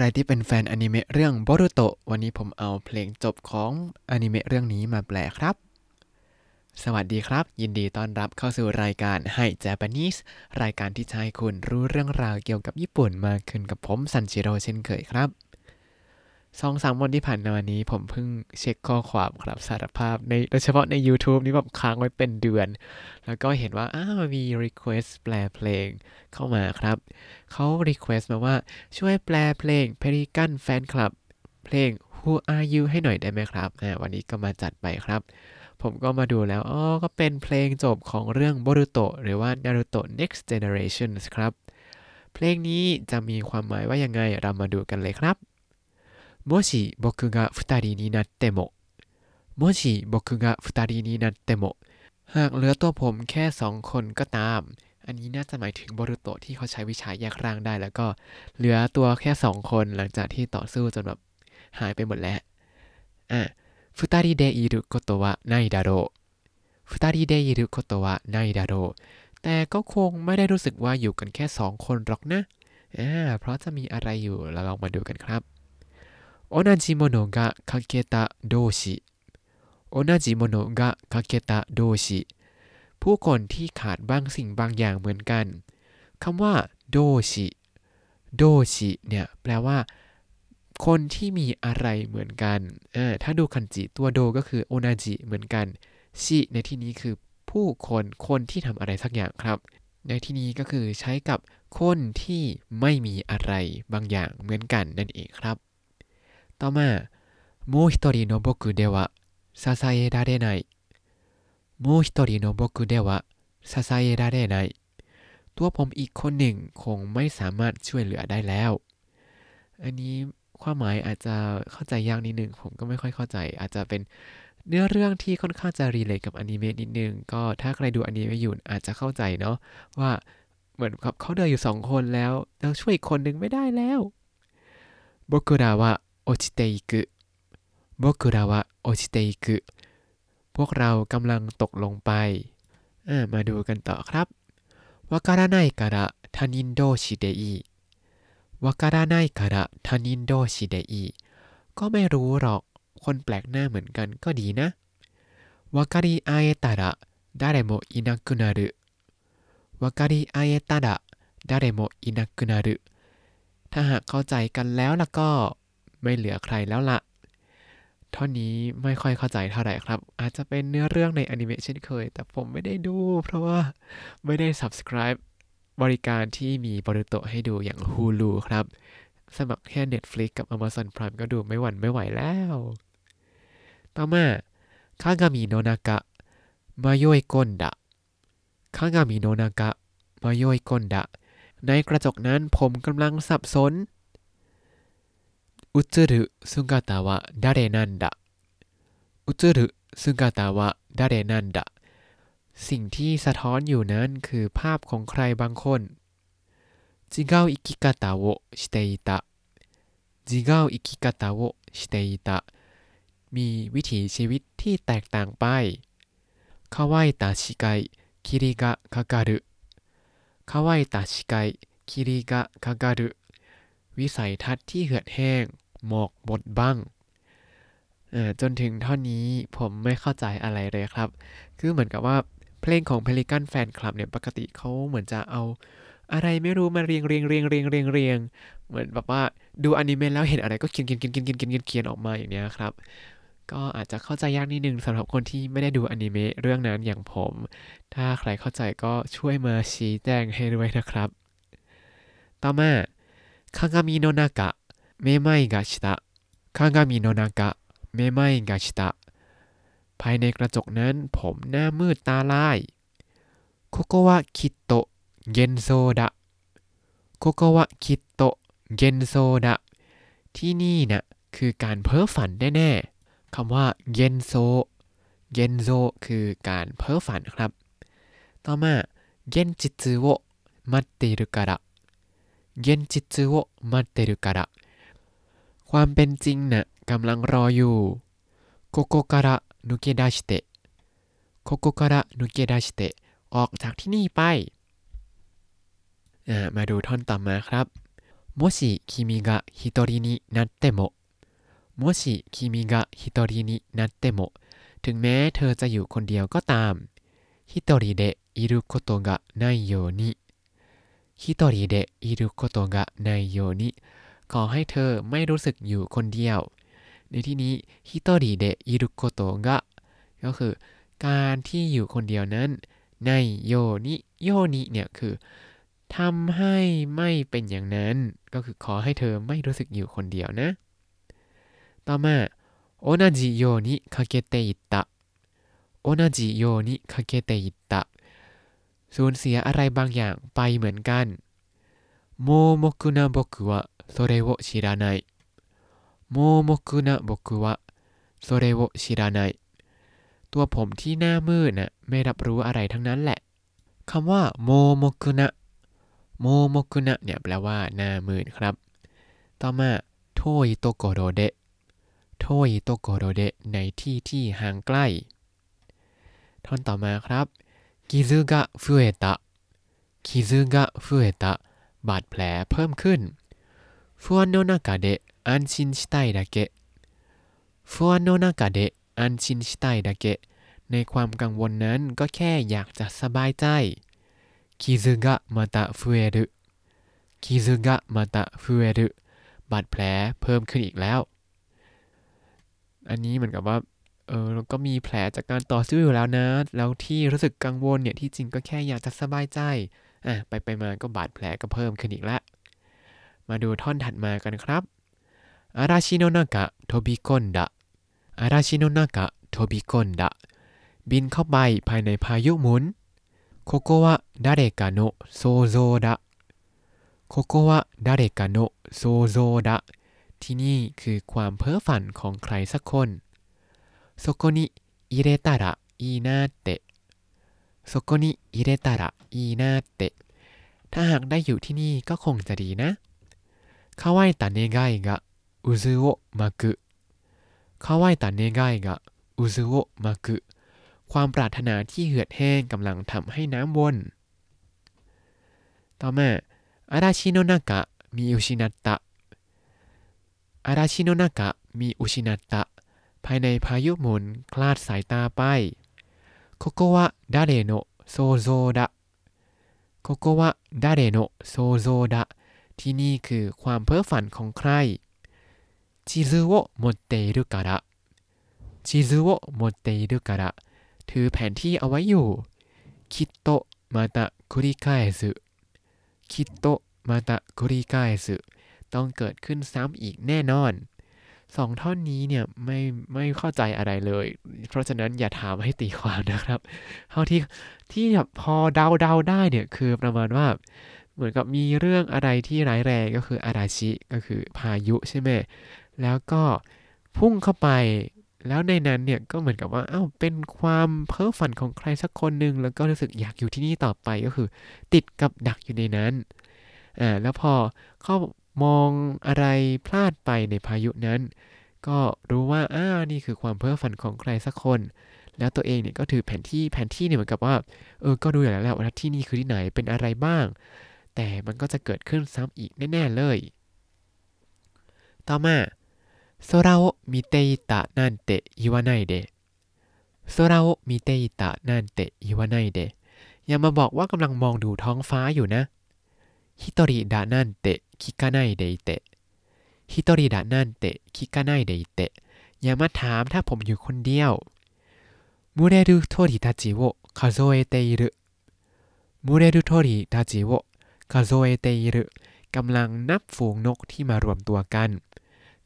ใครที่เป็นแฟนอนิเมะเรื่องบรุโตะวันนี้ผมเอาเพลงจบของอนิเมะเรื่องนี้มาแปลครับ สวัสดีครับ ยินดีต้อนรับเข้าสู่รายการให้เจแปนิสรายการที่จะให้คุณรู้เรื่องราวเกี่ยวกับญี่ปุ่นมากขึ้นกับผมซันชิโร่เช่นเคยครับ สองสามวันที่ผ่านมานี้ ผมเพิ่งเช็คข้อความครับสารภาพในโดยเฉพาะใน YouTube นี่แบบค้างไว้เป็นเดือน แล้วก็เห็นว่า อ้าวมี request แปลเพลงเข้ามาครับ เขา request มาว่าช่วยแปลเพลง Pelican Fan Club เพลง Who Are You ให้หน่อยได้ไหมครับวันนี้ก็มาจัดไปครับ ผมก็มาดูแล้วอ๋อก็เป็นเพลงจบของเรื่อง Boruto หรือว่า Naruto Next Generation ครับ เพลงนี้จะมีความหมายว่ายังไงเรามาดูกันเลยครับ もし僕が二人になってももし僕が二人になってもหากเหลือตัวผมแค่สองคนก็ตาม อันนี้น่าจะหมายถึงบรุโตะที่เขาใช้วิชาแยกร่างได้ แล้วก็เหลือตัวแค่สองคนหลังจากที่ต่อสู้จนแบบหายไปหมดแล้วอ่ะ二人でいることはないだろう二人でいることはないだろうแต่ก็คงไม่ได้รู้สึกว่าอยู่กันแค่สองคนหรอกนะอ่าเพราะจะมีอะไรอยู่เราลองมาดูกันครับ 同じものがかけた動詞同じものがかけた動詞ผู้คนที่ขาดบางสิ่งบางอย่างเหมือนกันคำว่าโดชิโดชิเนี่ยแปลว่า คนที่มีอะไรเหมือนกันถ้าดูคันจิตัวโดก็คือโอนาจิเหมือนกันชิในที่นี้คือผู้คนคนที่ทำอะไรสักอย่างครับ ในที่นี้ก็คือใช้กับคนที่ไม่มีอะไรบางอย่างเหมือนกันนั่นเองครับ ต่อมาもう一人の僕では支えられないもう一人の僕では支えられないตัวผมอีกคนหนึ่งคงไม่สามารถช่วยเหลือได้แล้ว อันนี้ความหมายอาจจะเข้าใจยากนิดนึงผมก็ไม่ค่อยเข้าใจ อาจจะเป็นเนื้อเรื่องที่ค่อนข้างจะรีเลทกับอนิเมะนิดนึง ก็ถ้าใครดูอนิเมะอยู่อาจจะเข้าใจเนาะว่าเหมือนกับเขาเดินอยู่สองคนแล้วเราช่วยอีกคนหนึ่งไม่ได้แล้ว僕らは 落ちていく僕らは落ちていくพวกเรากำลังตกลงไปมาดูกันต่อครับわからないから他人同士でいいわからないから他人同士でいいก็ไม่รู้หรอก คนแปลกหน้าเหมือนกันก็ดีนะわかり合えたら誰もいなくなるわかり合えたら誰もいなくなるถ้าหากเข้าใจกันแล้วล่ะก็ ไม่เหลือใครแล้วละท่อนนี้ไม่ค่อยเข้าใจเท่าไหร่ครับ อาจจะเป็นเนื้อเรื่องในอนิเมะเช่นเคย แต่ผมไม่ได้ดู เพราะว่าไม่ได้ subscribe บริการที่มีบริโตให้ดูอย่าง Hulu ครับ สมัครแค่ Netflix กับ Amazon Prime ก็ดูไม่หวั่นไม่ไหวแล้ว ต่อมาคางามิโนนากะมาโยยกนดะคางามิโนนากะมาโยยกนดะในกระจกนั้นผมกำลังสับสน 映る姿は誰なんだ映る姿は誰なんだสิ่งที่สะท้อนอยู่นั้นคือภาพของใครบางคน違う生き方をしていた違う生き方をしていたมีวิถีชีวิตที่แตกต่างไป乾いた視界霧がかかる乾いた視界霧がかかる วิสัยทัศน์ที่เหือดแห้ง หมอกบดบ้างจนถึงท่อนนี้ผมไม่เข้าใจอะไรเลยครับ คือเหมือนกับว่าเพลงของ Pelican Fan Club เนี่ยปกติเขาเหมือนจะเอาอะไรไม่รู้มาเรียงเรียงเรียงเรียงเรียงเรียงเหมือนแบบว่าดูอนิเมะแล้วเห็นอะไรก็เขียนเขียนเขียนเขียนเขียนเขียนเขียนออกมาอย่างเนี้ยครับ ก็อาจจะเข้าใจยากนิดนึงสำหรับคนที่ไม่ได้ดูอนิเมะเรื่องนั้นอย่างผม ถ้าใครเข้าใจก็ช่วยมาชี้แจงให้ด้วยนะครับ ต่อมา คางามิโนนากะめまいがした鏡の中めまいがしたภายในกระจกนั้นผมหน้ามืดตาลายここはきっと幻想だここはきっと幻想だที่นี่นะ่ะคือการเพ้อฝันแน่ๆคำว่าเยนโซเยนโซคือการเพ้อฝันครับ ต่อมา現実 を待っているから現実を待ってるからความเป็นจริงนะ่ะกำลังรออยู่โกโกการะนุเกดาชิเตะโกโกการะนุเกดาชิเตะออกจากที่นี่ไป มาดูท่อนต่อมาครับ もし君が一人になってももし君が一人になってもถึงแม้เธอจะอยู่คนเดียวก็ตามฮิโตริเดะいることがないように ฮิโตริเดะอิรุโกโตะกไนโยนิ ขอให้เธอไม่รู้สึกอยู่คนเดียว ในที่นี้一人でいることก็คือการที่อยู่คนเดียวนั้น ないように ように เนี่ยคือทำให้ไม่เป็นอย่างนั้น ก็คือขอให้เธอไม่รู้สึกอยู่คนเดียวนะ ต่อมา同じように欠けていた 同じように欠けていた สูญเสียอะไรบางอย่างไปเหมือนกัน盲目な僕はそれを知らない盲目な僕はそれを知らないตัวผมที่หน้ามืดน่ะไม่รับรู้อะไรทั้งนั้นแหละคำว่า盲目な盲目なเนี่ยแปลว่าหน้ามืดครับ ต่อมา遠いところで遠いところでในที่ที่ห่างไกล ท่อนต่อมาครับ กิซึกะฟุเอตะกิซึกะฟุเอตะบาดแผลเพิ่มขึ้นฟุอันโนนากะเดอันชินชิไตดะเกะฟุอันโนนากะเดอันชินชิไตดะเกะในความกังวลนั้นก็แค่อยากจะสบายใจคิซึกะมาตะฟุเอรุคิซึกะมาตะฟุเอรุบาดแผลเพิ่มขึ้นอีกแล้ว อันนี้เหมือนกับว่า เออก็มีแผลจากการต่อสู้อยู่แล้วนะ แล้วที่รู้สึกกังวลเนี่ยที่จริงก็แค่อยากจะสบายใจอะไปไปมาก็บาดแผลก็เพิ่มขึ้นอีกละมาดูท่อนถัดมากันครับ嵐の中飛び込んだ嵐の中飛び込んだบินเข้าไปภายในพายุหมุนここは誰かの想像だここは誰かの想像だที่นี่คือความเพ้อฝันของใครสักคน そこに入れたらいいなってそこに入れたらいいなってถ้าหากได้อยู่ที่นี่ก็คงจะดีนะ乾いた願いが渦を巻く乾いた願いが渦を巻くความปรารถนาที่เหือดแห้งกำลังทำให้น้ำวน ต่อมาอาราชิโนนากะมีอุชินัตตะอาราชิโนนากะมีอุชินัตตะ ภายในพายุหมุนคลาดสายตาไปここは誰の想像だここは誰の想像だที่นี่คือความเพ้อฝันของใคร地図を持っているから地図を持っているからถือแผนที่เอาไว้อยู่ คิดโตมาตะคุริกาเอซึคิดโตมาตะคุริกาเอซึต้องเกิดขึ้นซ้ำอีกแน่นอน สองท่อนนี้เนี่ยไม่ไม่เข้าใจอะไรเลย เพราะฉะนั้นอย่าถามให้ตีความนะครับ เท่าที่ที่แบบพอเดาเดาได้เนี่ยคือประมาณว่า เหมือนกับมีเรื่องอะไรที่ร้ายแรงก็คืออาราชิก็คือพายุใช่ไหมแล้วก็พุ่งเข้าไปแล้วในนั้นเนี่ยก็เหมือนกับว่าอ้าวเป็นความเพ้อฝันของใครสักคนหนึ่งแล้วก็รู้สึกอยากอยู่ที่นี่ต่อไปก็คือ ติดกับดักอยู่ในนั้นอ่าแล้วพอเข้า มองอะไรพลาดไปในพายุนั้น ก็รู้ว่าอ้านี่คือความเพ้อฝันของใครสักคน แล้วตัวเองเนี่ยก็ถือแผนที่แผนที่เนี่ยเหมือนกับว่าเออก็ดูอย่างแล้วว่าที่นี่คือที่ไหนเป็นอะไรบ้าง แต่มันก็จะเกิดขึ้นซ้ำอีกแน่ ๆ เลย ต่อมา空を見ていたなんて言わないで空を見ていたなんて言わないでอย่ามาบอกว่ากำลังมองดูท้องฟ้าอยู่นะ 一人だなんて聞かないでて一人だなんて聞かないでてอย่ามาถามถ้าผมอยู่คนเดียวมูเรรุโทริตาจิโวคาโซเอเตอิรุมูเรรุโทริตาจิโว数えているกำลังนับฝูงนกที่มารวมตัวกัน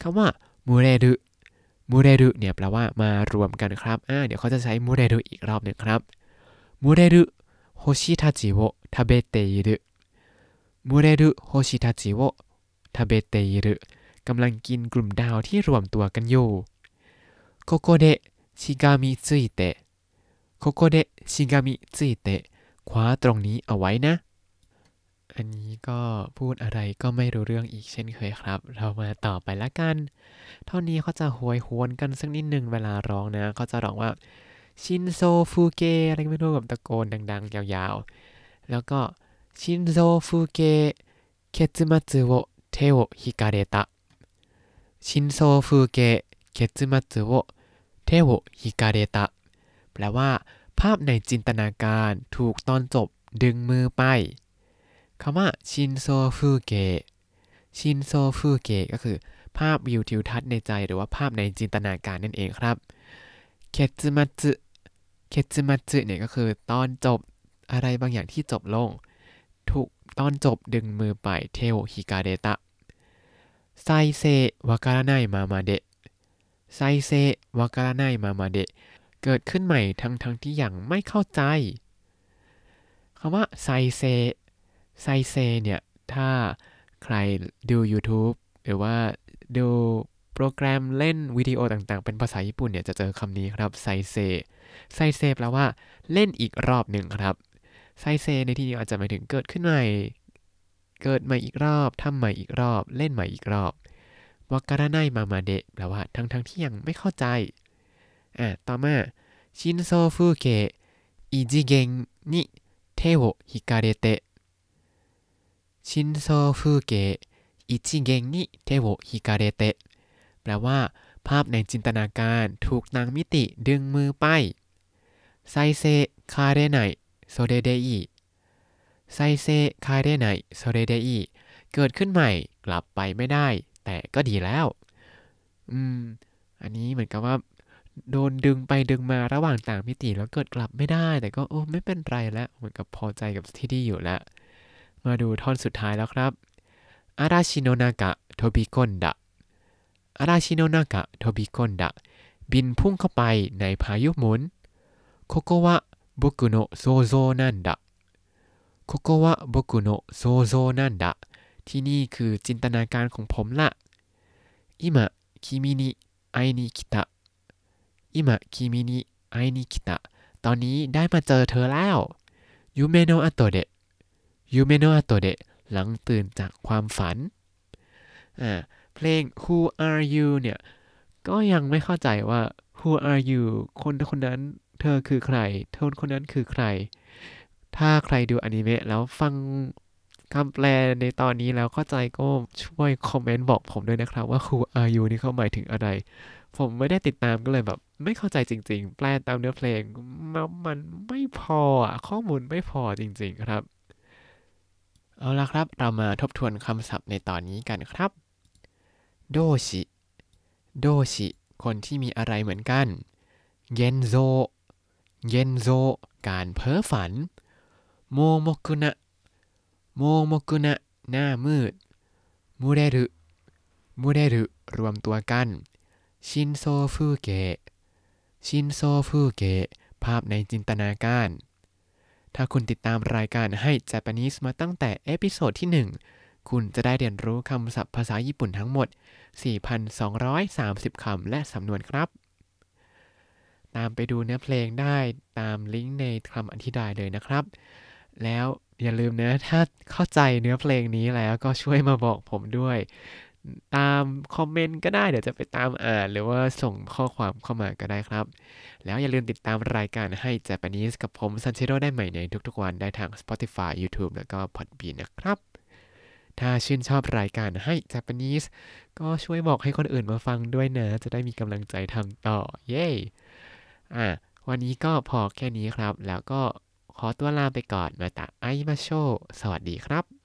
คำว่ามูเรรุมูเรรุเนี่ยแปลว่ามารวมกันครับอ่าเดี๋ยวเขาจะใช้มูเรรุอีกรอบหนึ่งครับ群れる星たちを食べている 群れる星たちを食べているกำลังกินกลุ่มดาวที่รวมตัวกันอยู่ここでしがみついてここでしがみついてคว้าตรงนี้เอาไว้นะ อันนี้ก็พูดอะไรก็ไม่รู้เรื่องอีกเช่นเคยครับ เรามาต่อไปละกันเท่านี้เขาจะโหยหวนกันสักนิดหนึ่งเวลาร้องนะเขาจะร้องว่า心象風景อะไรไม่รู้แบบตะโกนดัง ๆ ยาวๆ แล้วก็ ชินโซฟูเกะเคซึมัตสึโอ 手を引かれた真相風景結末を手を引かれたแปลว่า ภาพในจินตนาการถูกตอนจบดึงมือไปคำว่าชินโซฟูเกะชินโซฟูเกะก็คือ ภาพวิวทิวทัศน์ในใจหรือว่าภาพในจินตนาการนั่นเองครับเคจิมัตสึเคจิมัตสึเนี่ยก็คือตอนจบอะไรบางอย่างที่จบลง ถูกตอนจบดึงมือไป手を引かれてไซเซวาการาไนมามาเดะไซเซวาการาไนมามาเดะเกิดขึ้นใหม่ทั้งทั้งที่ยังไม่เข้าใจคำว่าไซเซไซเซเนี่ย ถ้าใครดู YouTube หรือว่าดูโปรแกรมเล่นวิดีโอต่างๆ เป็นภาษาญี่ปุ่นเนี่ย จะเจอคำนี้ครับไซเซไซเซแปลว่าเล่นอีกรอบหนึ่งครับ ไซเซในที่นี้อาจจะหมายถึงเกิดขึ้นใหม่ เกิดใหม่อีกรอบทำใหม่อีกรอบ เล่นใหม่อีกรอบ分からないままでแปลว่าทั้งทั้งที่ยังไม่เข้าใจ อะ ต่อมา心象風景異次元に手を引かれて心象風景異次元に手を引かれてแปลว่า ภาพในจินตนาการถูกต่างมิติดึงมือไปไซเซ帰れない それでいい再生帰れないそれでいいเกิดขึ้นใหม่กลับไปไม่ได้ แต่ก็ดีแล้ว อืม อันนี้เหมือนกับว่า โดนดึงไปดึงมาระหว่างต่างมิติแล้วเกิดกลับไม่ได้ แต่ก็โอ้ไม่เป็นไรแล้วเหมือนกับพอใจกับที่ดีอยู่แล้ว มาดูท่อนสุดท้ายแล้วครับ嵐の中飛び込んだ嵐の中飛び込んだบินพุ่งเข้าไปในพายุหมุนここは 僕の想像なんだここは僕の想像なんだที่นี่คือจินตนาการของผมละอิมะคิมินิไอนิคิตอนนี้ได้มาเจอเธอแล้ว夢の後で夢の後でหลังตื่นจากความฝันอ่าเพลง Who Are You เนี่ย ก็ยังไม่เข้าใจว่า Who Are You คนคนนั้น เธอคือใคร เธอคนนั้นคือใคร ถ้าใครดูอนิเมะแล้วฟังคำแปลในตอนนี้แล้วเข้าใจก็ช่วยคอมเมนต์บอกผมด้วยนะครับว่า Who Are You นี่เขาหมายถึงอะไร ผมไม่ได้ติดตามก็เลยแบบ ไม่เข้าใจจริง ๆ แปลตามเนื้อเพลง มันไม่พออะ ข้อมูลไม่พอจริง ๆ ครับ เอาละครับ เรามาทบทวนคำศัพท์ในตอนนี้กันครับ 同士 同士 คนที่มีอะไรเหมือนกัน 幻想 幻想 การเพ้อฝัน 盲目な 盲目な หน้ามืด มูเรรุ มูเรรุ รวมตัวกัน 心象風景 心象風景 ภาพในจินตนาการ ถ้าคุณติดตามรายการให้ Japanese มาตั้งแต่ episode ที่ 1 คุณจะได้เรียนรู้คำศัพท์ภาษาญี่ปุ่นทั้งหมด 4,230 คำและสำนวนครับ ตามไปดูเนื้อเพลงได้ตามลิงก์ในคำอธิบายเลยนะครับ แล้วอย่าลืมนะถ้าเข้าใจเนื้อเพลงนี้แล้วก็ช่วยมาบอกผมด้วย ตามคอมเมนต์ก็ได้เดี๋ยวจะไปตามอ่านหรือว่าส่งข้อความเข้ามาก็ได้ครับ แล้วอย่าลืมติดตามรายการให้ Japanese กับผมซันเชโรได้ใหม่ในทุกๆวันได้ทาง Spotify YouTube แล้วก็ Podbean นะครับถ้าชื่นชอบรายการให้ Japanese ก็ช่วยบอกให้คนอื่นมาฟังด้วยนะ จะได้มีกำลังใจทำต่อ เย้ อะวันนี้ก็พอแค่นี้ครับ แล้วก็ขอตัวลาไปก่อนมาตาไอมาโช สวัสดีครับ